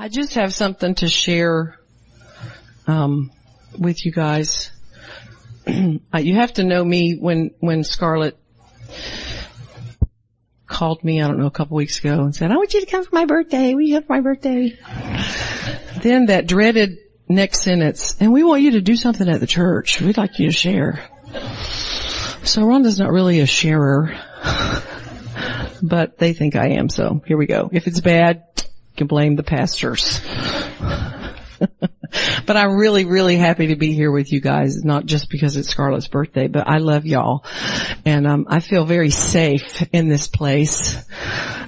I just have something to share um, with you guys. Uh, you have to know me when when Scarlett called me. I don't know a couple weeks ago and said, "I want you to come for my birthday. Come for my birthday?" then that dreaded next sentence, and we want you to do something at the church. We'd like you to share. So Rhonda's not really a sharer, but they think I am. So here we go. If it's bad, can blame the pastors. but I'm really, really happy to be here with you guys, not just because it's Scarlett's birthday, but I love y'all. And, um, I feel very safe in this place.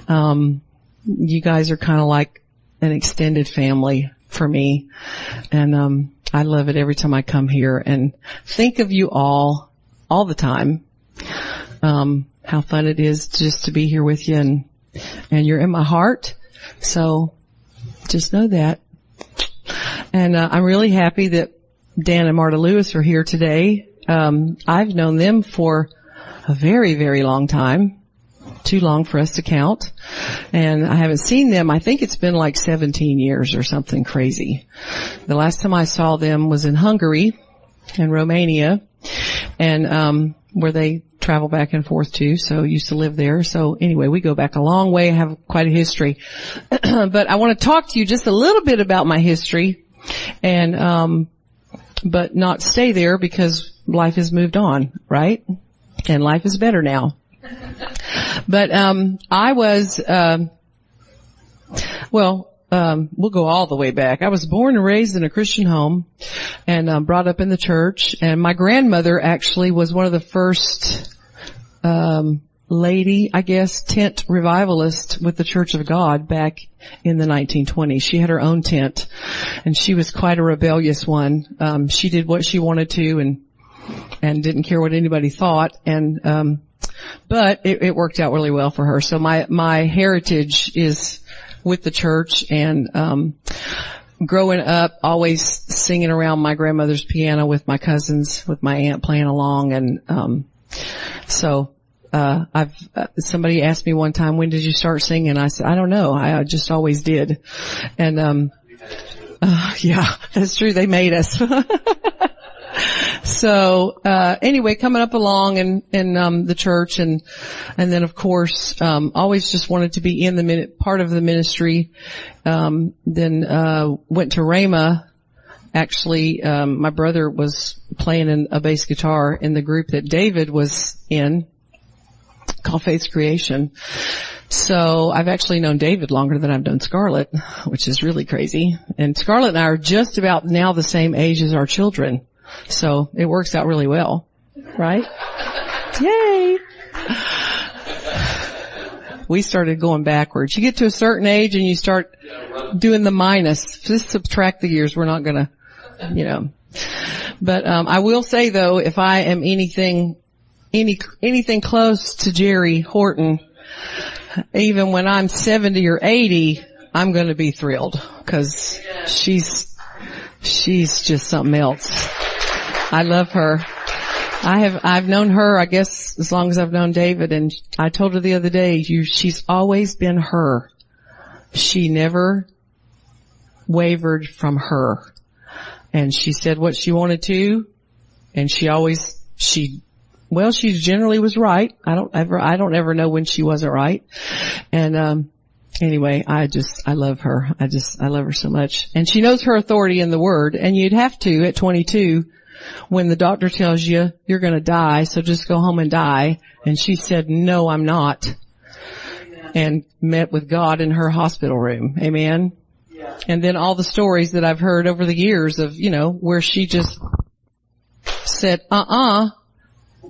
Um, you guys are kind of like an extended family for me. And, um, I love it every time I come here and think of you all, all the time. Um, how fun it is just to be here with you and, and you're in my heart. So just know that. And uh, I'm really happy that Dan and Marta Lewis are here today. Um, I've known them for a very, very long time. Too long for us to count. And I haven't seen them, I think it's been like 17 years or something crazy. The last time I saw them was in Hungary and Romania and um where they travel back and forth to, so used to live there. So anyway, we go back a long way, have quite a history. but I want to talk to you just a little bit about my history and um but not stay there because life has moved on, right? And life is better now. But um I was um well, um, we'll go all the way back. I was born and raised in a Christian home and um, brought up in the church. And my grandmother actually was one of the first um, lady, I guess, tent revivalist with the Church of God back in the 1920s. She had her own tent, and she was quite a rebellious one. Um, she did what she wanted to, and and didn't care what anybody thought. And um, but it, it worked out really well for her. So my my heritage is with the church and um growing up always singing around my grandmother's piano with my cousins with my aunt playing along and um so uh I've uh, somebody asked me one time when did you start singing? I said I don't know. I, I just always did. And um uh, yeah that's true. They made us so uh anyway coming up along in um the church and and then of course um always just wanted to be in the minute part of the ministry um then uh went to Rhema. actually um my brother was playing in a bass guitar in the group that David was in called Faith's Creation so I've actually known David longer than I've known Scarlett, which is really crazy. And Scarlett and I are just about now the same age as our children. So it works out really well, right? Yay! We started going backwards. You get to a certain age and you start doing the minus. Just subtract the years. We're not gonna, you know. But um, I will say though, if I am anything, any anything close to Jerry Horton, even when I'm 70 or 80, I'm going to be thrilled because she's she's just something else. I love her. I have, I've known her, I guess, as long as I've known David and I told her the other day, you, she's always been her. She never wavered from her. And she said what she wanted to and she always, she, well, she generally was right. I don't ever, I don't ever know when she wasn't right. And, um, anyway, I just, I love her. I just, I love her so much. And she knows her authority in the word and you'd have to at 22 when the doctor tells you you're going to die, so just go home and die. And she said, no, I'm not. And met with God in her hospital room. Amen. And then all the stories that I've heard over the years of, you know, where she just said, uh-uh,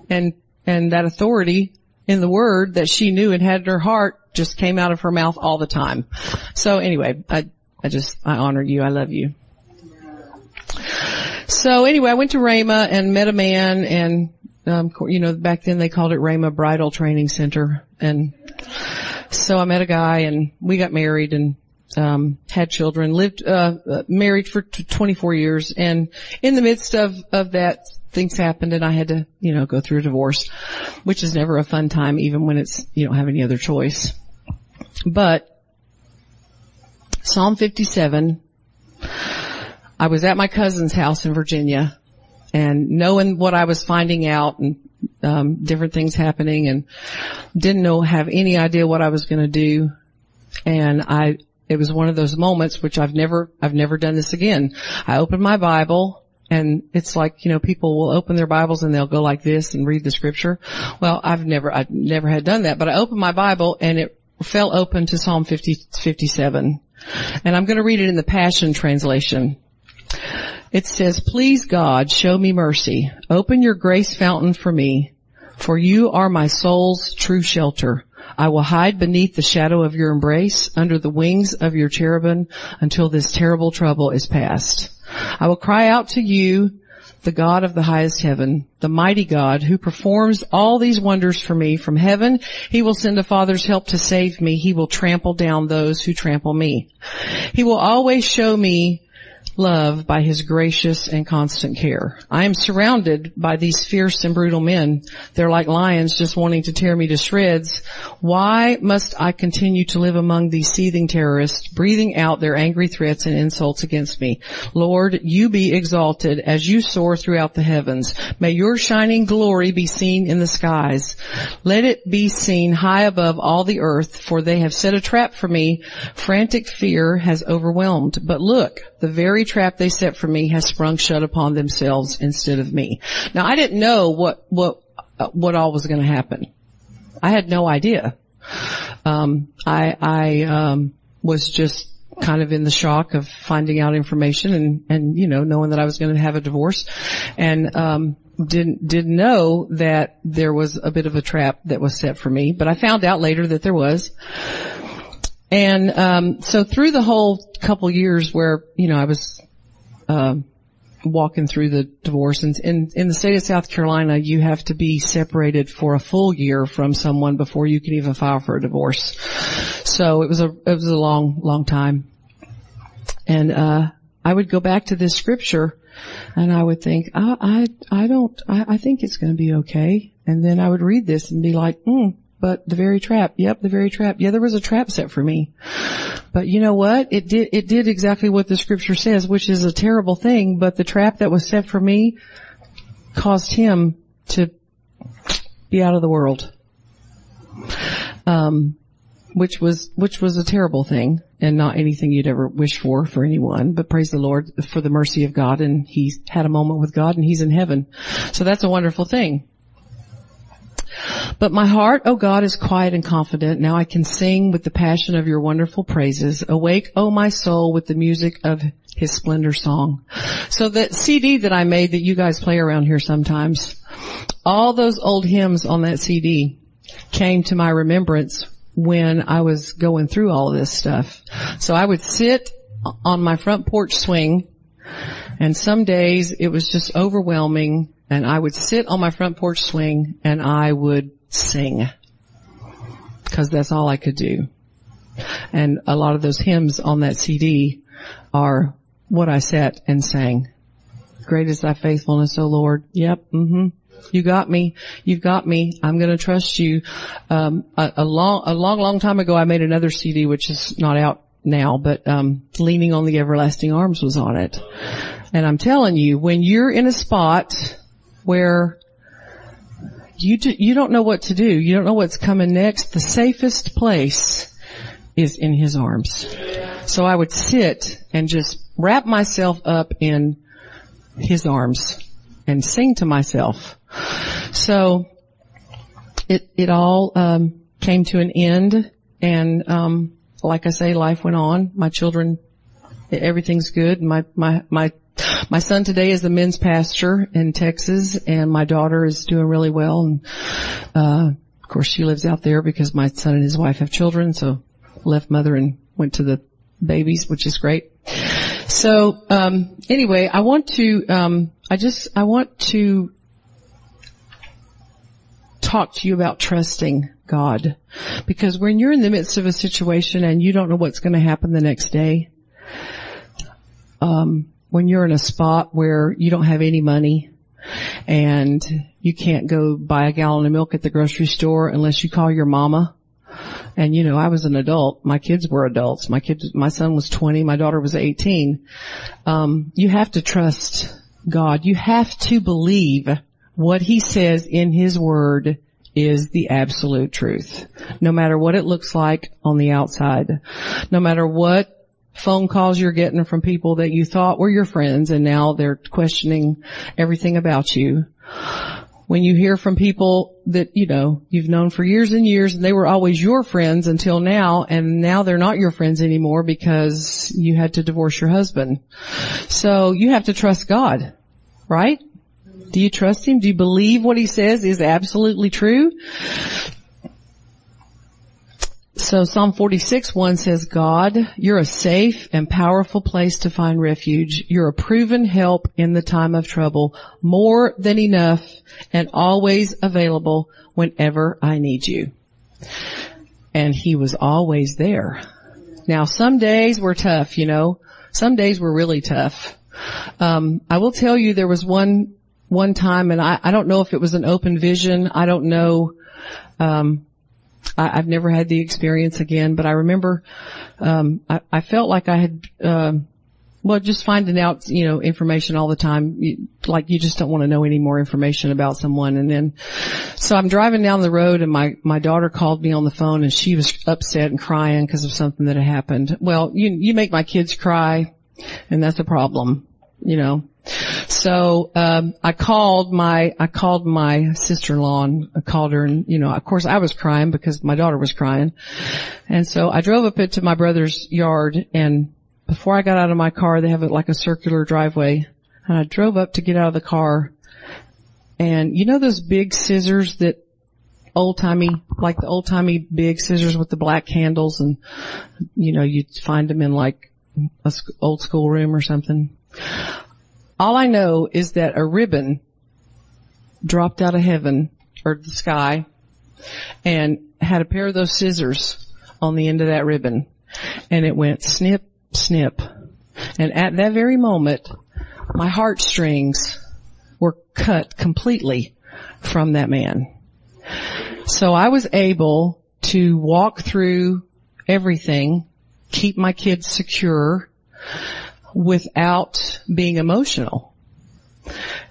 and, and that authority in the word that she knew and had in her heart just came out of her mouth all the time. So anyway, I, I just, I honor you. I love you. So anyway, I went to Rhema and met a man and, um, you know, back then they called it Rhema Bible Training Center. And so I met a guy and we got married and, um, had children, lived, uh, married for t- 24 years. And in the midst of, of that, things happened and I had to, you know, go through a divorce, which is never a fun time even when it's, you don't have any other choice. But Psalm 57. I was at my cousin's house in Virginia and knowing what I was finding out and um, different things happening and didn't know have any idea what I was going to do and I it was one of those moments which I've never I've never done this again. I opened my Bible and it's like, you know, people will open their Bibles and they'll go like this and read the scripture. Well, I've never, I never had done that, but I opened my Bible and it fell open to Psalm 50, 57. And I'm going to read it in the Passion Translation. It says, please God, show me mercy. Open your grace fountain for me, for you are my soul's true shelter. I will hide beneath the shadow of your embrace, under the wings of your cherubim, until this terrible trouble is past. I will cry out to you, the God of the highest heaven, the mighty God who performs all these wonders for me from heaven. He will send a father's help to save me. He will trample down those who trample me. He will always show me love by his gracious and constant care. I am surrounded by these fierce and brutal men. They're like lions just wanting to tear me to shreds. Why must I continue to live among these seething terrorists, breathing out their angry threats and insults against me? Lord, you be exalted as you soar throughout the heavens. May your shining glory be seen in the skies. Let it be seen high above all the earth, for they have set a trap for me. Frantic fear has overwhelmed. But look, the very trap they set for me has sprung shut upon themselves instead of me. Now I didn't know what, what, uh, what all was going to happen. I had no idea. Um, I, I, um, was just kind of in the shock of finding out information and, and, you know, knowing that I was going to have a divorce and, um, didn't, didn't know that there was a bit of a trap that was set for me, but I found out later that there was. And um, so through the whole couple years where you know I was uh, walking through the divorce, and in, in the state of South Carolina, you have to be separated for a full year from someone before you can even file for a divorce. So it was a it was a long long time, and uh, I would go back to this scripture, and I would think I I, I don't I, I think it's going to be okay, and then I would read this and be like, hmm but the very trap. Yep, the very trap. Yeah, there was a trap set for me. But you know what? It did, it did exactly what the scripture says, which is a terrible thing, but the trap that was set for me caused him to be out of the world. Um, which was, which was a terrible thing and not anything you'd ever wish for for anyone, but praise the Lord for the mercy of God and he's had a moment with God and he's in heaven. So that's a wonderful thing. But my heart, O God, is quiet and confident. Now I can sing with the passion of your wonderful praises. Awake, O my soul, with the music of his splendor song. So that CD that I made that you guys play around here sometimes, all those old hymns on that CD came to my remembrance when I was going through all this stuff. So I would sit on my front porch swing and some days it was just overwhelming and I would sit on my front porch swing and I would sing because that's all I could do. And a lot of those hymns on that CD are what I sat and sang. Great is thy faithfulness, O Lord. Yep. Mm-hmm. You got me. You've got me. I'm going to trust you. Um, a, a, long, a long, long time ago, I made another CD, which is not out now, but um, leaning on the everlasting arms was on it. And I'm telling you, when you're in a spot where you do, you don't know what to do. You don't know what's coming next. The safest place is in his arms. So I would sit and just wrap myself up in his arms and sing to myself. So it it all um, came to an end, and um, like I say, life went on. My children, everything's good. My my my my son today is the men's pastor in Texas and my daughter is doing really well and, uh, of course she lives out there because my son and his wife have children so left mother and went to the babies which is great. So, um, anyway, I want to, um, I just, I want to talk to you about trusting God. Because when you're in the midst of a situation and you don't know what's going to happen the next day, um, when you're in a spot where you don't have any money and you can't go buy a gallon of milk at the grocery store unless you call your mama And you know, I was an adult. My kids were adults. My kids, my son was 20. My daughter was 18. Um, you have to trust God. You have to believe what he says in his word is the absolute truth. No matter what it looks like on the outside. No matter what phone calls you're getting from people that you thought were your friends and now they're questioning everything about you. When you hear from people that, you know, you've known for years and years and they were always your friends until now and now they're not your friends anymore because you had to divorce your husband. So you have to trust God, right? Do you trust Him? Do you believe what He says is absolutely true? So Psalm 46, 1 says, God, you're a safe and powerful place to find refuge. You're a proven help in the time of trouble, more than enough and always available whenever I need you. And he was always there. Now some days were tough, you know. Some days were really tough. Um, I will tell you there was one, one time and I, I don't know if it was an open vision. I don't know, um, I, I've never had the experience again, but I remember um, I, I, felt like I had, uh, well, just finding out, you know, information all the time. You, like you just don't want to know any more information about someone. And then, so I'm driving down the road, and my my daughter called me on the phone, and she was upset and crying because of something that had happened. Well, you you make my kids cry, and that's a problem, you know. So um, I called my I called my sister-in-law and I called her and you know of course I was crying because my daughter was crying, and so I drove up into my brother's yard and before I got out of my car they have it like a circular driveway and I drove up to get out of the car and you know those big scissors that old timey, like the old timey big scissors with the black handles and, you know, you'd find them in like a old school room or something. All I know is that a ribbon dropped out of heaven or the sky and had a pair of those scissors on the end of that ribbon and it went snip, snip. And at that very moment, my heartstrings were cut completely from that man. So I was able to walk through everything, keep my kids secure, without being emotional.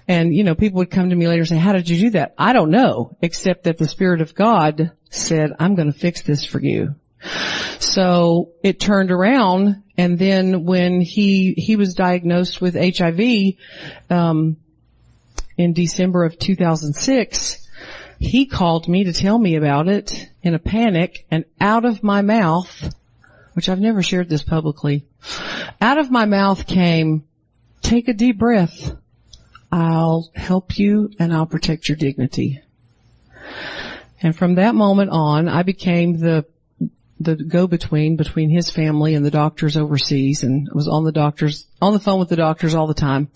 And, you know, people would come to me later and say, how did you do that? I don't know, except that the Spirit of God said, I'm going to fix this for you. So it turned around and then when he, he was diagnosed with HIV, um, in December of 2006, he called me to tell me about it in a panic and out of my mouth which I've never shared this publicly, out of my mouth came, take a deep breath. I'll help you and I'll protect your dignity. And from that moment on, I became the the go-between between his family and the doctors overseas, and was on the doctors on the phone with the doctors all the time.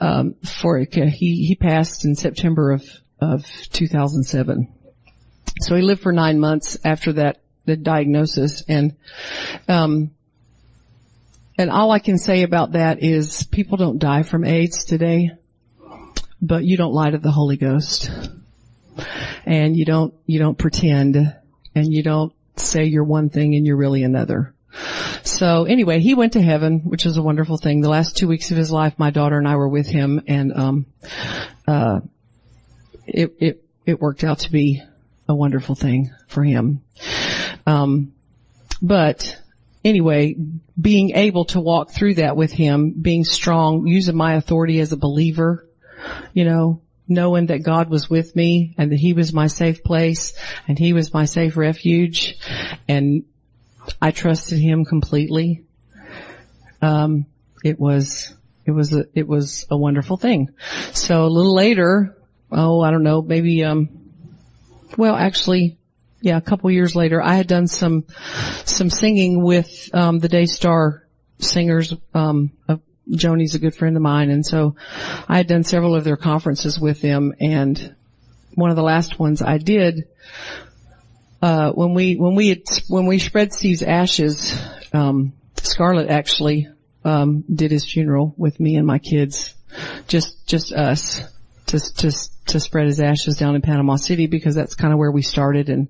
Um, for he he passed in September of of 2007. So he lived for nine months after that the diagnosis and um and all I can say about that is people don't die from AIDS today, but you don't lie to the Holy Ghost. And you don't, you don't pretend and you don't say you're one thing and you're really another. So anyway, he went to heaven, which is a wonderful thing. The last two weeks of his life, my daughter and I were with him and, um, uh, it, it, it worked out to be a wonderful thing for him. Um, but anyway, being able to walk through that with him, being strong, using my authority as a believer, you know, knowing that God was with me and that he was my safe place and he was my safe refuge and I trusted him completely. Um, it was, it was a, it was a wonderful thing. So a little later, oh, I don't know, maybe, um, well, actually, yeah, a couple years later, I had done some some singing with um, the Daystar singers. Um, uh, Joni's a good friend of mine, and so I had done several of their conferences with them. And one of the last ones I did uh, when we when we had, when we spread Steve's ashes, um, Scarlett actually um, did his funeral with me and my kids, just just us. To, to, to spread his ashes down in Panama City because that's kind of where we started and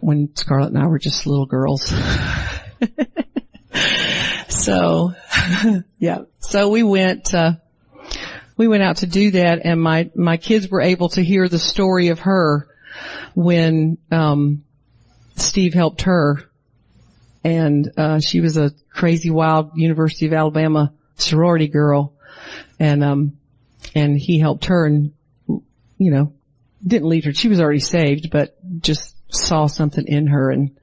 when Scarlett and I were just little girls. so, yeah. So we went, uh, we went out to do that and my, my kids were able to hear the story of her when, um, Steve helped her and, uh, she was a crazy wild University of Alabama sorority girl and, um, and he helped her and, you know, didn't lead her. She was already saved, but just saw something in her and,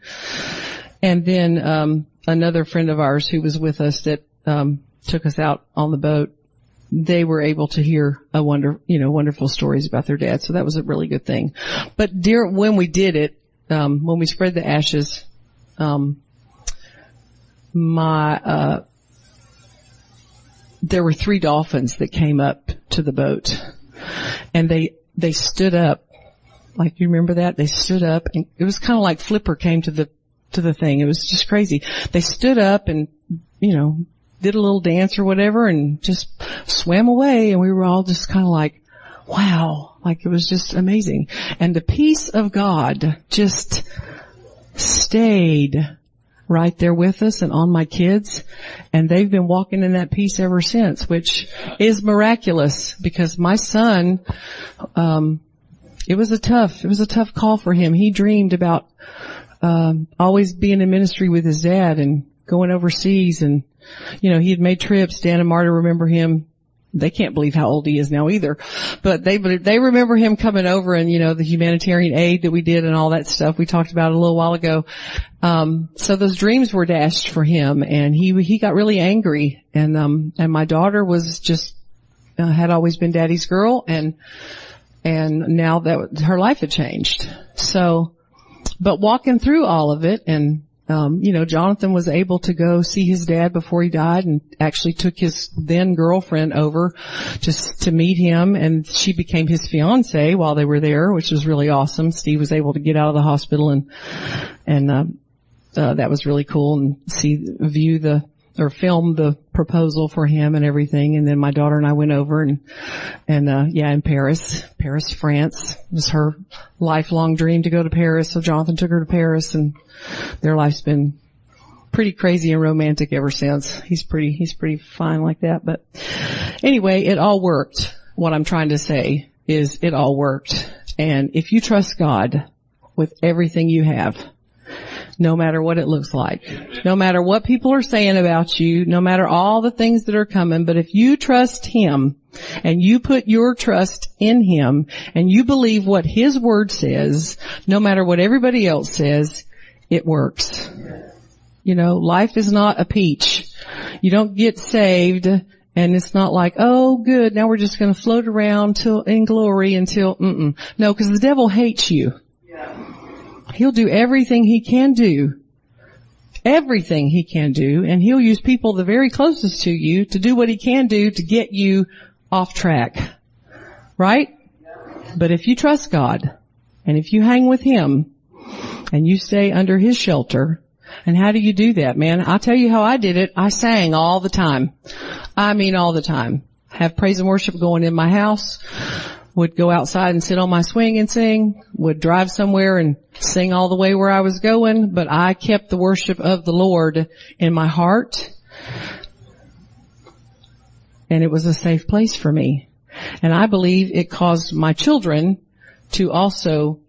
and then, um, another friend of ours who was with us that, um, took us out on the boat, they were able to hear a wonder, you know, wonderful stories about their dad. So that was a really good thing. But dear, when we did it, um, when we spread the ashes, um, my, uh, there were three dolphins that came up to the boat and they, they stood up. Like you remember that? They stood up and it was kind of like Flipper came to the, to the thing. It was just crazy. They stood up and, you know, did a little dance or whatever and just swam away and we were all just kind of like, wow, like it was just amazing. And the peace of God just stayed right there with us and on my kids. And they've been walking in that peace ever since which is miraculous because my son um it was a tough it was a tough call for him. He dreamed about um always being in ministry with his dad and going overseas and you know he had made trips. Dan and marta remember him they can't believe how old he is now either. But they, but they remember him coming over and, you know, the humanitarian aid that we did and all that stuff. We talked about a little while ago. Um, so those dreams were dashed for him and he, he got really angry and, um, and my daughter was just, uh, had always been daddy's girl and, and now that her life had changed. So, but walking through all of it and, um, you know, Jonathan was able to go see his dad before he died and actually took his then girlfriend over just to meet him and she became his fiance while they were there, which was really awesome. Steve was able to get out of the hospital and, and, uh, uh, that was really cool and see, view the, or filmed the proposal for him and everything. And then my daughter and I went over and, and, uh, yeah, in Paris, Paris, France it was her lifelong dream to go to Paris. So Jonathan took her to Paris and their life's been pretty crazy and romantic ever since. He's pretty, he's pretty fine like that. But anyway, it all worked. What I'm trying to say is it all worked. And if you trust God with everything you have, no matter what it looks like, no matter what people are saying about you, no matter all the things that are coming, but if you trust Him and you put your trust in Him and you believe what His Word says, no matter what everybody else says, it works. You know, life is not a peach. You don't get saved and it's not like, oh good, now we're just gonna float around till, in glory until, mm-mm. No, cause the devil hates you. He'll do everything he can do. Everything he can do, and he'll use people the very closest to you to do what he can do to get you off track. Right? But if you trust God, and if you hang with him, and you stay under his shelter, and how do you do that, man? I'll tell you how I did it. I sang all the time. I mean all the time. Have praise and worship going in my house would go outside and sit on my swing and sing, would drive somewhere and sing all the way where I was going, but I kept the worship of the Lord in my heart. And it was a safe place for me. And I believe it caused my children to also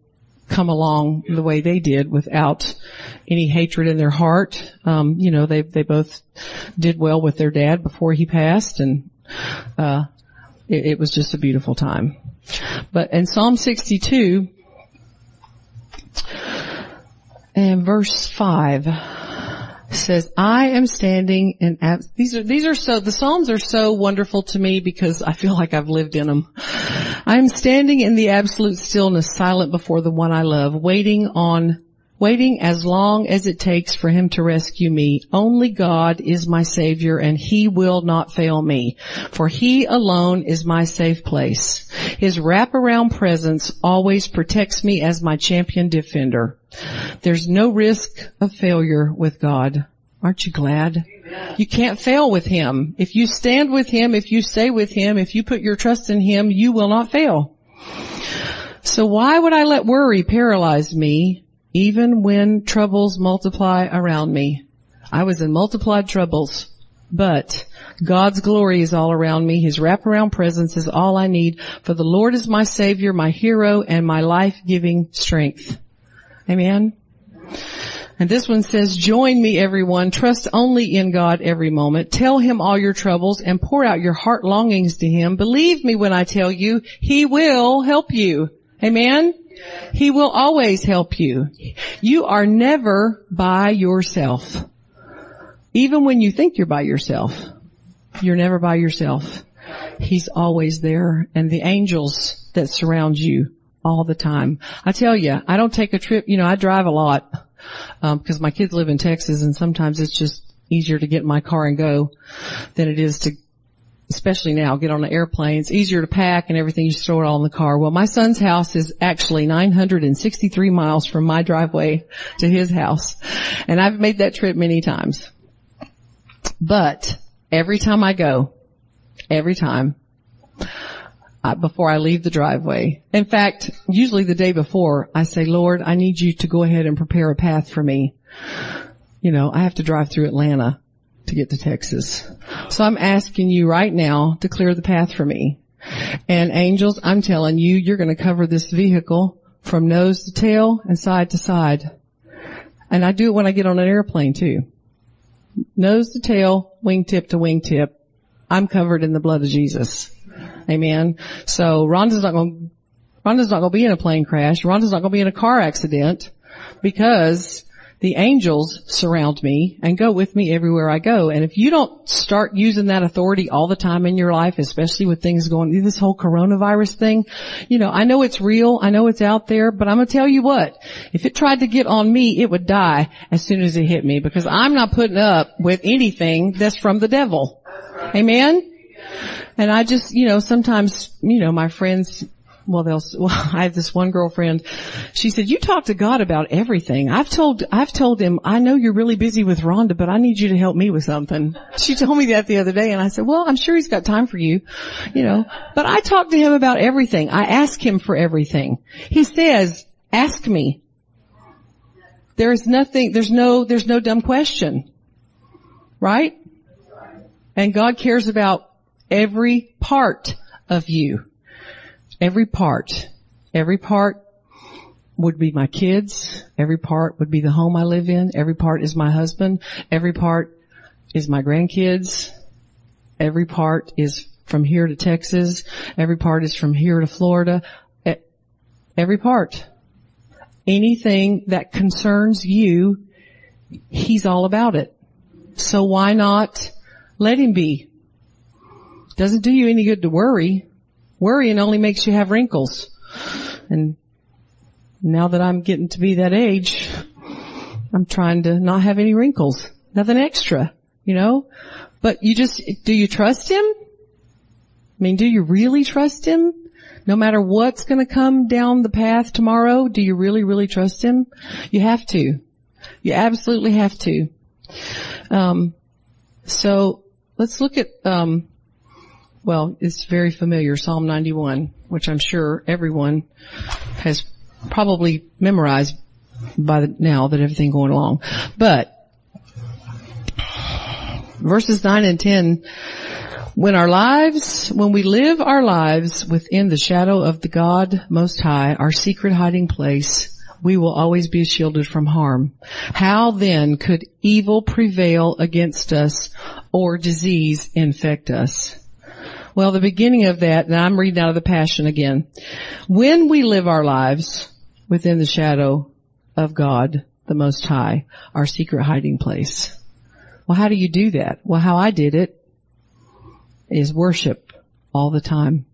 come along the way they did without any hatred in their heart. Um, you know, they they both did well with their dad before he passed, and uh, it, it was just a beautiful time. But in Psalm 62 and verse 5 says, I am standing in, ab- these are, these are so, the Psalms are so wonderful to me because I feel like I've lived in them. I am standing in the absolute stillness, silent before the one I love, waiting on waiting as long as it takes for him to rescue me. Only God is my savior and he will not fail me, for he alone is my safe place. His wraparound presence always protects me as my champion defender. There's no risk of failure with God Aren't you glad? You can't fail with Him. If you stand with Him, if you stay with Him, if you put your trust in Him, you will not fail. So why would I let worry paralyze me even when troubles multiply around me? I was in multiplied troubles, but God's glory is all around me. His wraparound presence is all I need. For the Lord is my Savior, my hero, and my life-giving strength. Amen. And this one says, join me everyone, trust only in God every moment, tell Him all your troubles and pour out your heart longings to Him. Believe me when I tell you, He will help you. Amen? He will always help you. You are never by yourself. Even when you think you're by yourself, you're never by yourself. He's always there and the angels that surround you all the time. I tell you, I don't take a trip, you know, I drive a lot, um, because my kids live in Texas and sometimes it's just easier to get in my car and go than it is to especially now, get on an airplane. It's easier to pack and everything. You just throw it all in the car. Well, my son's house is actually 963 miles from my driveway to his house. And I've made that trip many times. But every time I go, every time, uh, before I leave the driveway. In fact, usually the day before, I say, Lord, I need you to go ahead and prepare a path for me. You know, I have to drive through Atlanta to get to Texas. So I'm asking you right now to clear the path for me. And angels, I'm telling you, you're going to cover this vehicle from nose to tail and side to side. And I do it when I get on an airplane too. Nose to tail, wingtip to wingtip. I'm covered in the blood of Jesus. Amen. So Rhonda's not going, Rhonda's not going to be in a plane crash. Rhonda's not going to be in a car accident because the angels surround me and go with me everywhere I go. And if you don't start using that authority all the time in your life, especially with things going, this whole coronavirus thing, you know, I know it's real. I know it's out there, but I'm going to tell you what, if it tried to get on me, it would die as soon as it hit me because I'm not putting up with anything that's from the devil. Amen? And I just, you know, sometimes, you know, my friends, well, they'll, well, I have this one girlfriend. She said, you talk to God about everything. I've told, I've told him, I know you're really busy with Rhonda, but I need you to help me with something. She told me that the other day and I said, well, I'm sure he's got time for you, you know, but I talk to him about everything. I ask him for everything. He says, ask me. There is nothing, there's no, there's no dumb question. Right? And God cares about every part of you. Every part. Every part would be my kids. Every part would be the home I live in. Every part is my husband. Every part is my grandkids. Every part is from here to Texas. Every part is from here to Florida. Every part. Anything that concerns you, He's all about it. So why not let Him be? Doesn't do you any good to worry. Worrying only makes you have wrinkles. And now that I'm getting to be that age, I'm trying to not have any wrinkles. Nothing extra, you know? But you just, do you trust Him? I mean, do you really trust Him? No matter what's gonna come down the path tomorrow, do you really, really trust Him? You have to. You absolutely have to. Um, so let's look at um, well, it's very familiar, Psalm 91, which I'm sure everyone has probably memorized by now that everything going along. But verses 9 and 10, when our lives, when we live our lives within the shadow of the God Most High, our secret hiding place, we will always be shielded from harm. How then could evil prevail against us or disease infect us? Well, the beginning of that, and I'm reading out of the Passion again. When we live our lives within the shadow of God, the Most High, our secret hiding place. Well, how do you do that? Well, how I did it is worship all the time.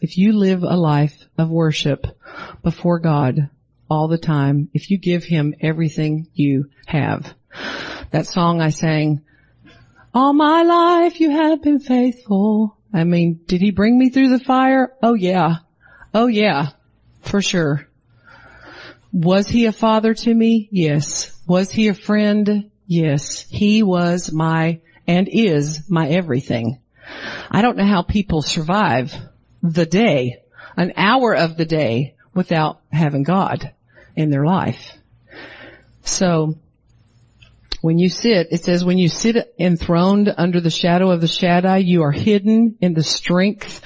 If you live a life of worship before God all the time, if you give Him everything you have, that song I sang, all my life you have been faithful. I mean, did he bring me through the fire? Oh yeah. Oh yeah. For sure. Was he a father to me? Yes. Was he a friend? Yes, He was my and is my everything. I don't know how people survive the day, an hour of the day without having God in their life. So when you sit, it says when you sit enthroned under the shadow of the Shaddai, you are hidden in the strength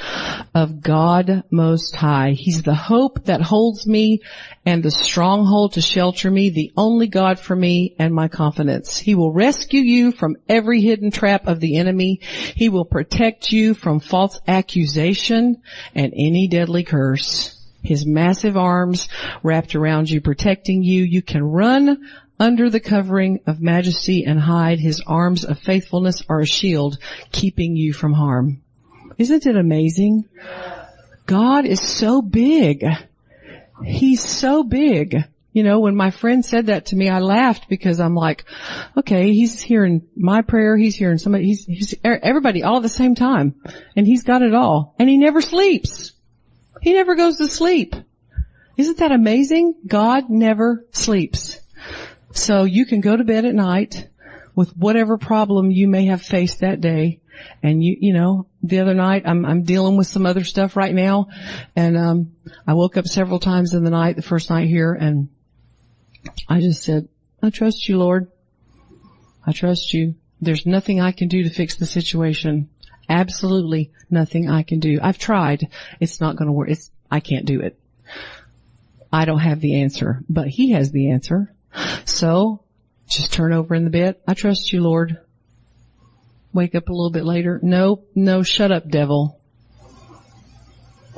of God Most High. He's the hope that holds me and the stronghold to shelter me, the only God for me and my confidence. He will rescue you from every hidden trap of the enemy. He will protect you from false accusation and any deadly curse. His massive arms wrapped around you, protecting you. You can run under the covering of majesty and hide. His arms of faithfulness are a shield keeping you from harm. Isn't it amazing? God is so big. He's so big. You know, when my friend said that to me, I laughed because I'm like, okay, he's hearing my prayer, he's hearing somebody, he's, he's everybody all at the same time. And he's got it all. And he never sleeps. He never goes to sleep. Isn't that amazing? God never sleeps. So you can go to bed at night with whatever problem you may have faced that day. And you, you know, the other night I'm, I'm dealing with some other stuff right now. And, um, I woke up several times in the night, the first night here, and I just said, I trust you, Lord. I trust you. There's nothing I can do to fix the situation. Absolutely nothing I can do. I've tried. It's not going to work. It's, I can't do it. I don't have the answer, but he has the answer. So just turn over in the bed. I trust you, Lord. Wake up a little bit later. No, no, shut up, devil.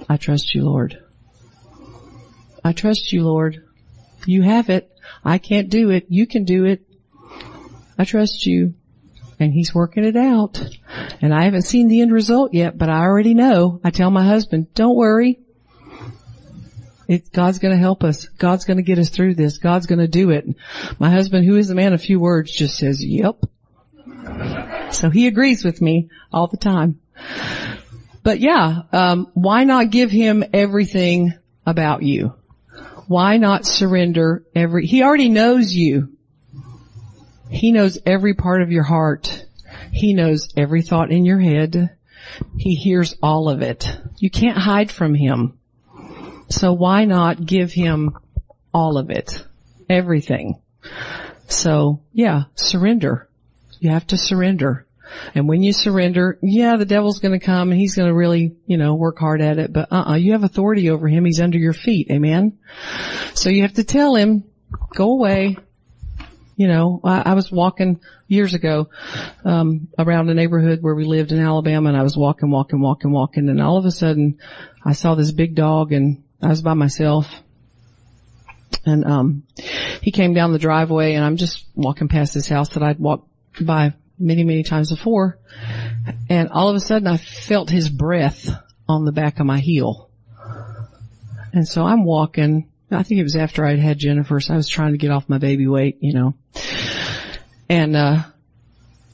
I trust you, Lord. I trust you, Lord. You have it. I can't do it. You can do it. I trust you. And he's working it out. And I haven't seen the end result yet, but I already know. I tell my husband, don't worry. It, God's gonna help us. God's gonna get us through this. God's gonna do it. My husband, who is a man of few words, just says, yep. So he agrees with me all the time. But yeah, um, why not give him everything about you? Why not surrender every, he already knows you. He knows every part of your heart. He knows every thought in your head. He hears all of it. You can't hide from him. So why not give him all of it? Everything. So yeah, surrender. You have to surrender. And when you surrender, yeah, the devil's gonna come and he's gonna really, you know, work hard at it, but uh-uh, you have authority over him. He's under your feet. Amen. So you have to tell him, go away. You know, I, I was walking years ago, um, around a neighborhood where we lived in Alabama and I was walking, walking, walking, walking and all of a sudden I saw this big dog and I was by myself and um he came down the driveway and I'm just walking past his house that I'd walked by many, many times before. And all of a sudden I felt his breath on the back of my heel. And so I'm walking. I think it was after I'd had Jennifer, so I was trying to get off my baby weight, you know. And, uh,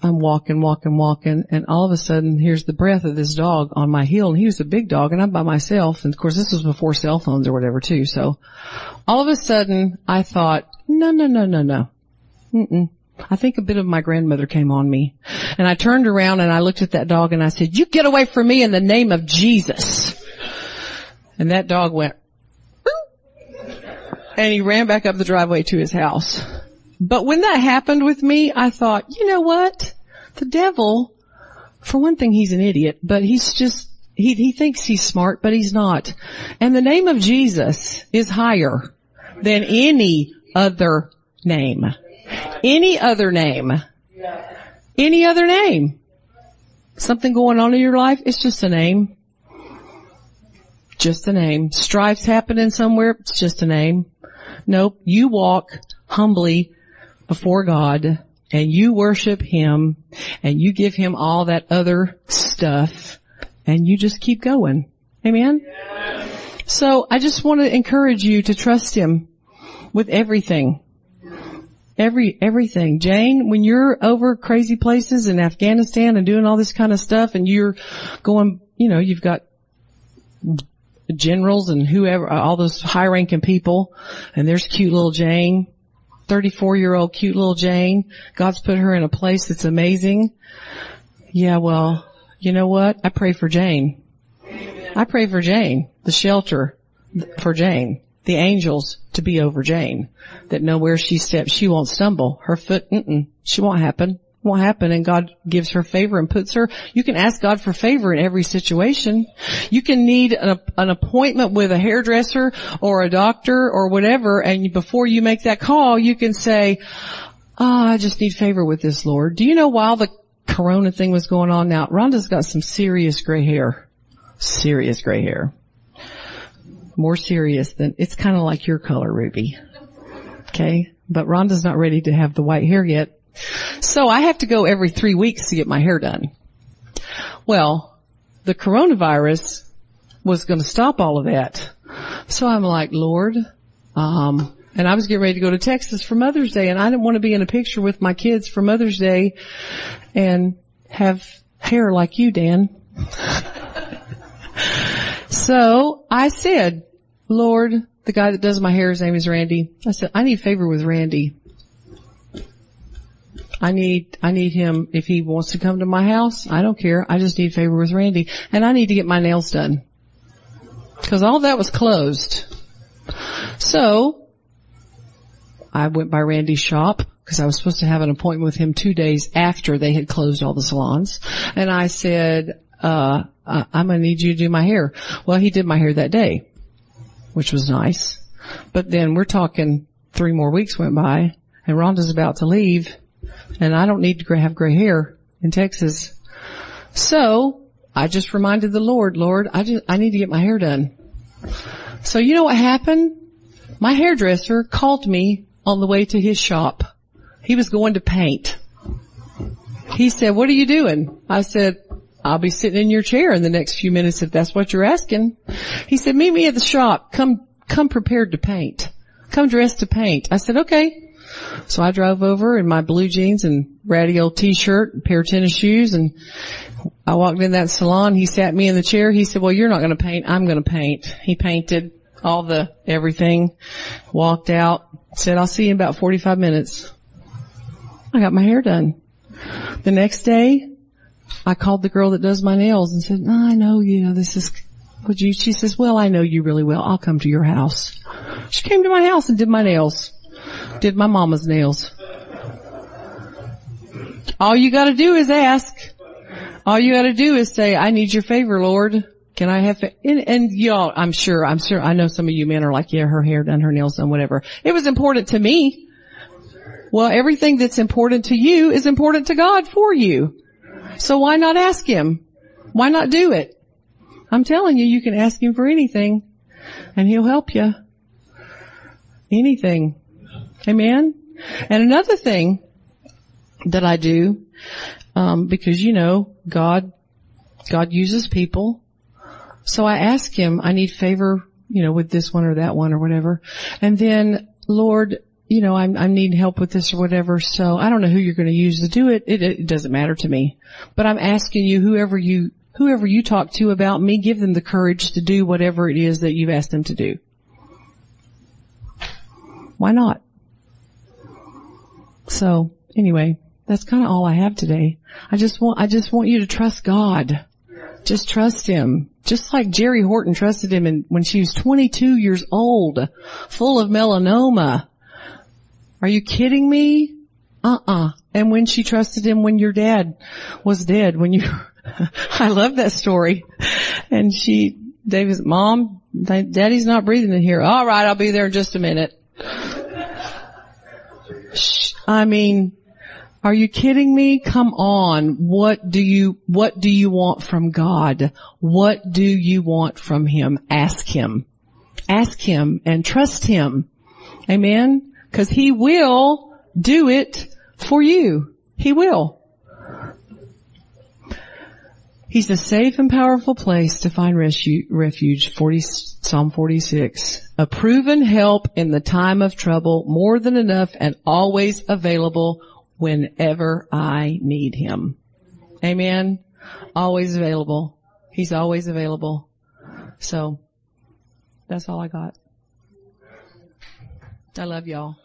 I'm walking, walking, walking, and all of a sudden here's the breath of this dog on my heel, and he was a big dog, and I'm by myself, and of course this was before cell phones or whatever too, so all of a sudden I thought, no, no, no, no, no. Mm-mm. I think a bit of my grandmother came on me. And I turned around and I looked at that dog and I said, you get away from me in the name of Jesus. And that dog went, and he ran back up the driveway to his house. But when that happened with me, I thought, you know what? The devil, for one thing, he's an idiot, but he's just, he, he thinks he's smart, but he's not. And the name of Jesus is higher than any other name. Any other name. Any other name. Something going on in your life, it's just a name. Just a name. Strife's happening somewhere, it's just a name. Nope, you walk humbly before God and you worship Him and you give Him all that other stuff and you just keep going. Amen? So I just want to encourage you to trust Him with everything. Every, everything. Jane, when you're over crazy places in Afghanistan and doing all this kind of stuff and you're going, you know, you've got generals and whoever, all those high ranking people and there's cute little Jane 34 year old cute little Jane. God's put her in a place that's amazing. Yeah, well, you know what? I pray for Jane. I pray for Jane, the shelter for Jane, the angels to be over Jane, that know where she steps, she won't stumble. Her foot, mm she won't happen won't happen and God gives her favor and puts her, you can ask God for favor in every situation. You can need an, an appointment with a hairdresser or a doctor or whatever and before you make that call you can say, oh, I just need favor with this Lord. Do you know while the corona thing was going on now, Rhonda's got some serious gray hair. Serious gray hair. More serious than, it's kind of like your color, Ruby. Okay? But Rhonda's not ready to have the white hair yet so I have to go every three weeks to get my hair done. Well, the coronavirus was going to stop all of that. So I'm like, Lord, um, and I was getting ready to go to Texas for Mother's Day and I didn't want to be in a picture with my kids for Mother's Day and have hair like you, Dan. so I said, Lord, the guy that does my hair, his name is Randy. I said, I need favor with Randy. I need, I need him, if he wants to come to my house, I don't care. I just need favor with Randy. And I need to get my nails done. Cause all that was closed. So, I went by Randy's shop because I was supposed to have an appointment with him two days after they had closed all the salons. And I said, uh, I'm gonna need you to do my hair. Well, he did my hair that day, which was nice. But then we're talking three more weeks went by and Rhonda's about to leave and I don't need to have gray hair in Texas. So I just reminded the Lord, Lord, I just, I need to get my hair done. So you know what happened? My hairdresser called me on the way to his shop. He was going to paint. He said, what are you doing? I said, I'll be sitting in your chair in the next few minutes if that's what you're asking. He said, meet me at the shop. Come, come prepared to paint. Come dressed to paint. I said, okay. So I drove over in my blue jeans and ratty old t-shirt, pair of tennis shoes, and I walked in that salon. He sat me in the chair. He said, well, you're not going to paint. I'm going to paint. He painted all the everything, walked out, said, I'll see you in about 45 minutes. I got my hair done. The next day, I called the girl that does my nails and said, I know, you know, this is, would you, she says, well, I know you really well. I'll come to your house. She came to my house and did my nails. Did my mama's nails. All you gotta do is ask. All you gotta do is say, I need your favor, Lord. Can I have, and, and y'all, I'm sure, I'm sure, I know some of you men are like, yeah, her hair done, her nails done, whatever. It was important to me. Well, everything that's important to you is important to God for you. So why not ask Him? Why not do it? I'm telling you, you can ask Him for anything and He'll help you. Anything. Amen? And another thing that I do, um, because you know, God, God uses people. So I ask Him, I need favor, you know, with this one or that one or whatever. And then, Lord, you know, I'm, I need help with this or whatever. So I don't know who you're going to use to do it. it. It doesn't matter to me. But I'm asking you, whoever you, whoever you talk to about me, give them the courage to do whatever it is that you've asked them to do. Why not? So anyway, that's kind of all I have today. I just want, I just want you to trust God. Just trust Him. Just like Jerry Horton trusted Him in, when she was 22 years old, full of melanoma. Are you kidding me? Uh-uh. And when she trusted Him when your dad was dead, when you, I love that story. And she, David's mom, daddy's not breathing in here. All right, I'll be there in just a minute. I mean, are you kidding me? Come on. What do you, what do you want from God? What do you want from Him? Ask Him. Ask Him and trust Him. Amen? Cause He will do it for you. He will. He's a safe and powerful place to find refuge, 40, Psalm 46. A proven help in the time of trouble, more than enough and always available whenever I need Him. Amen. Always available. He's always available. So, that's all I got. I love y'all.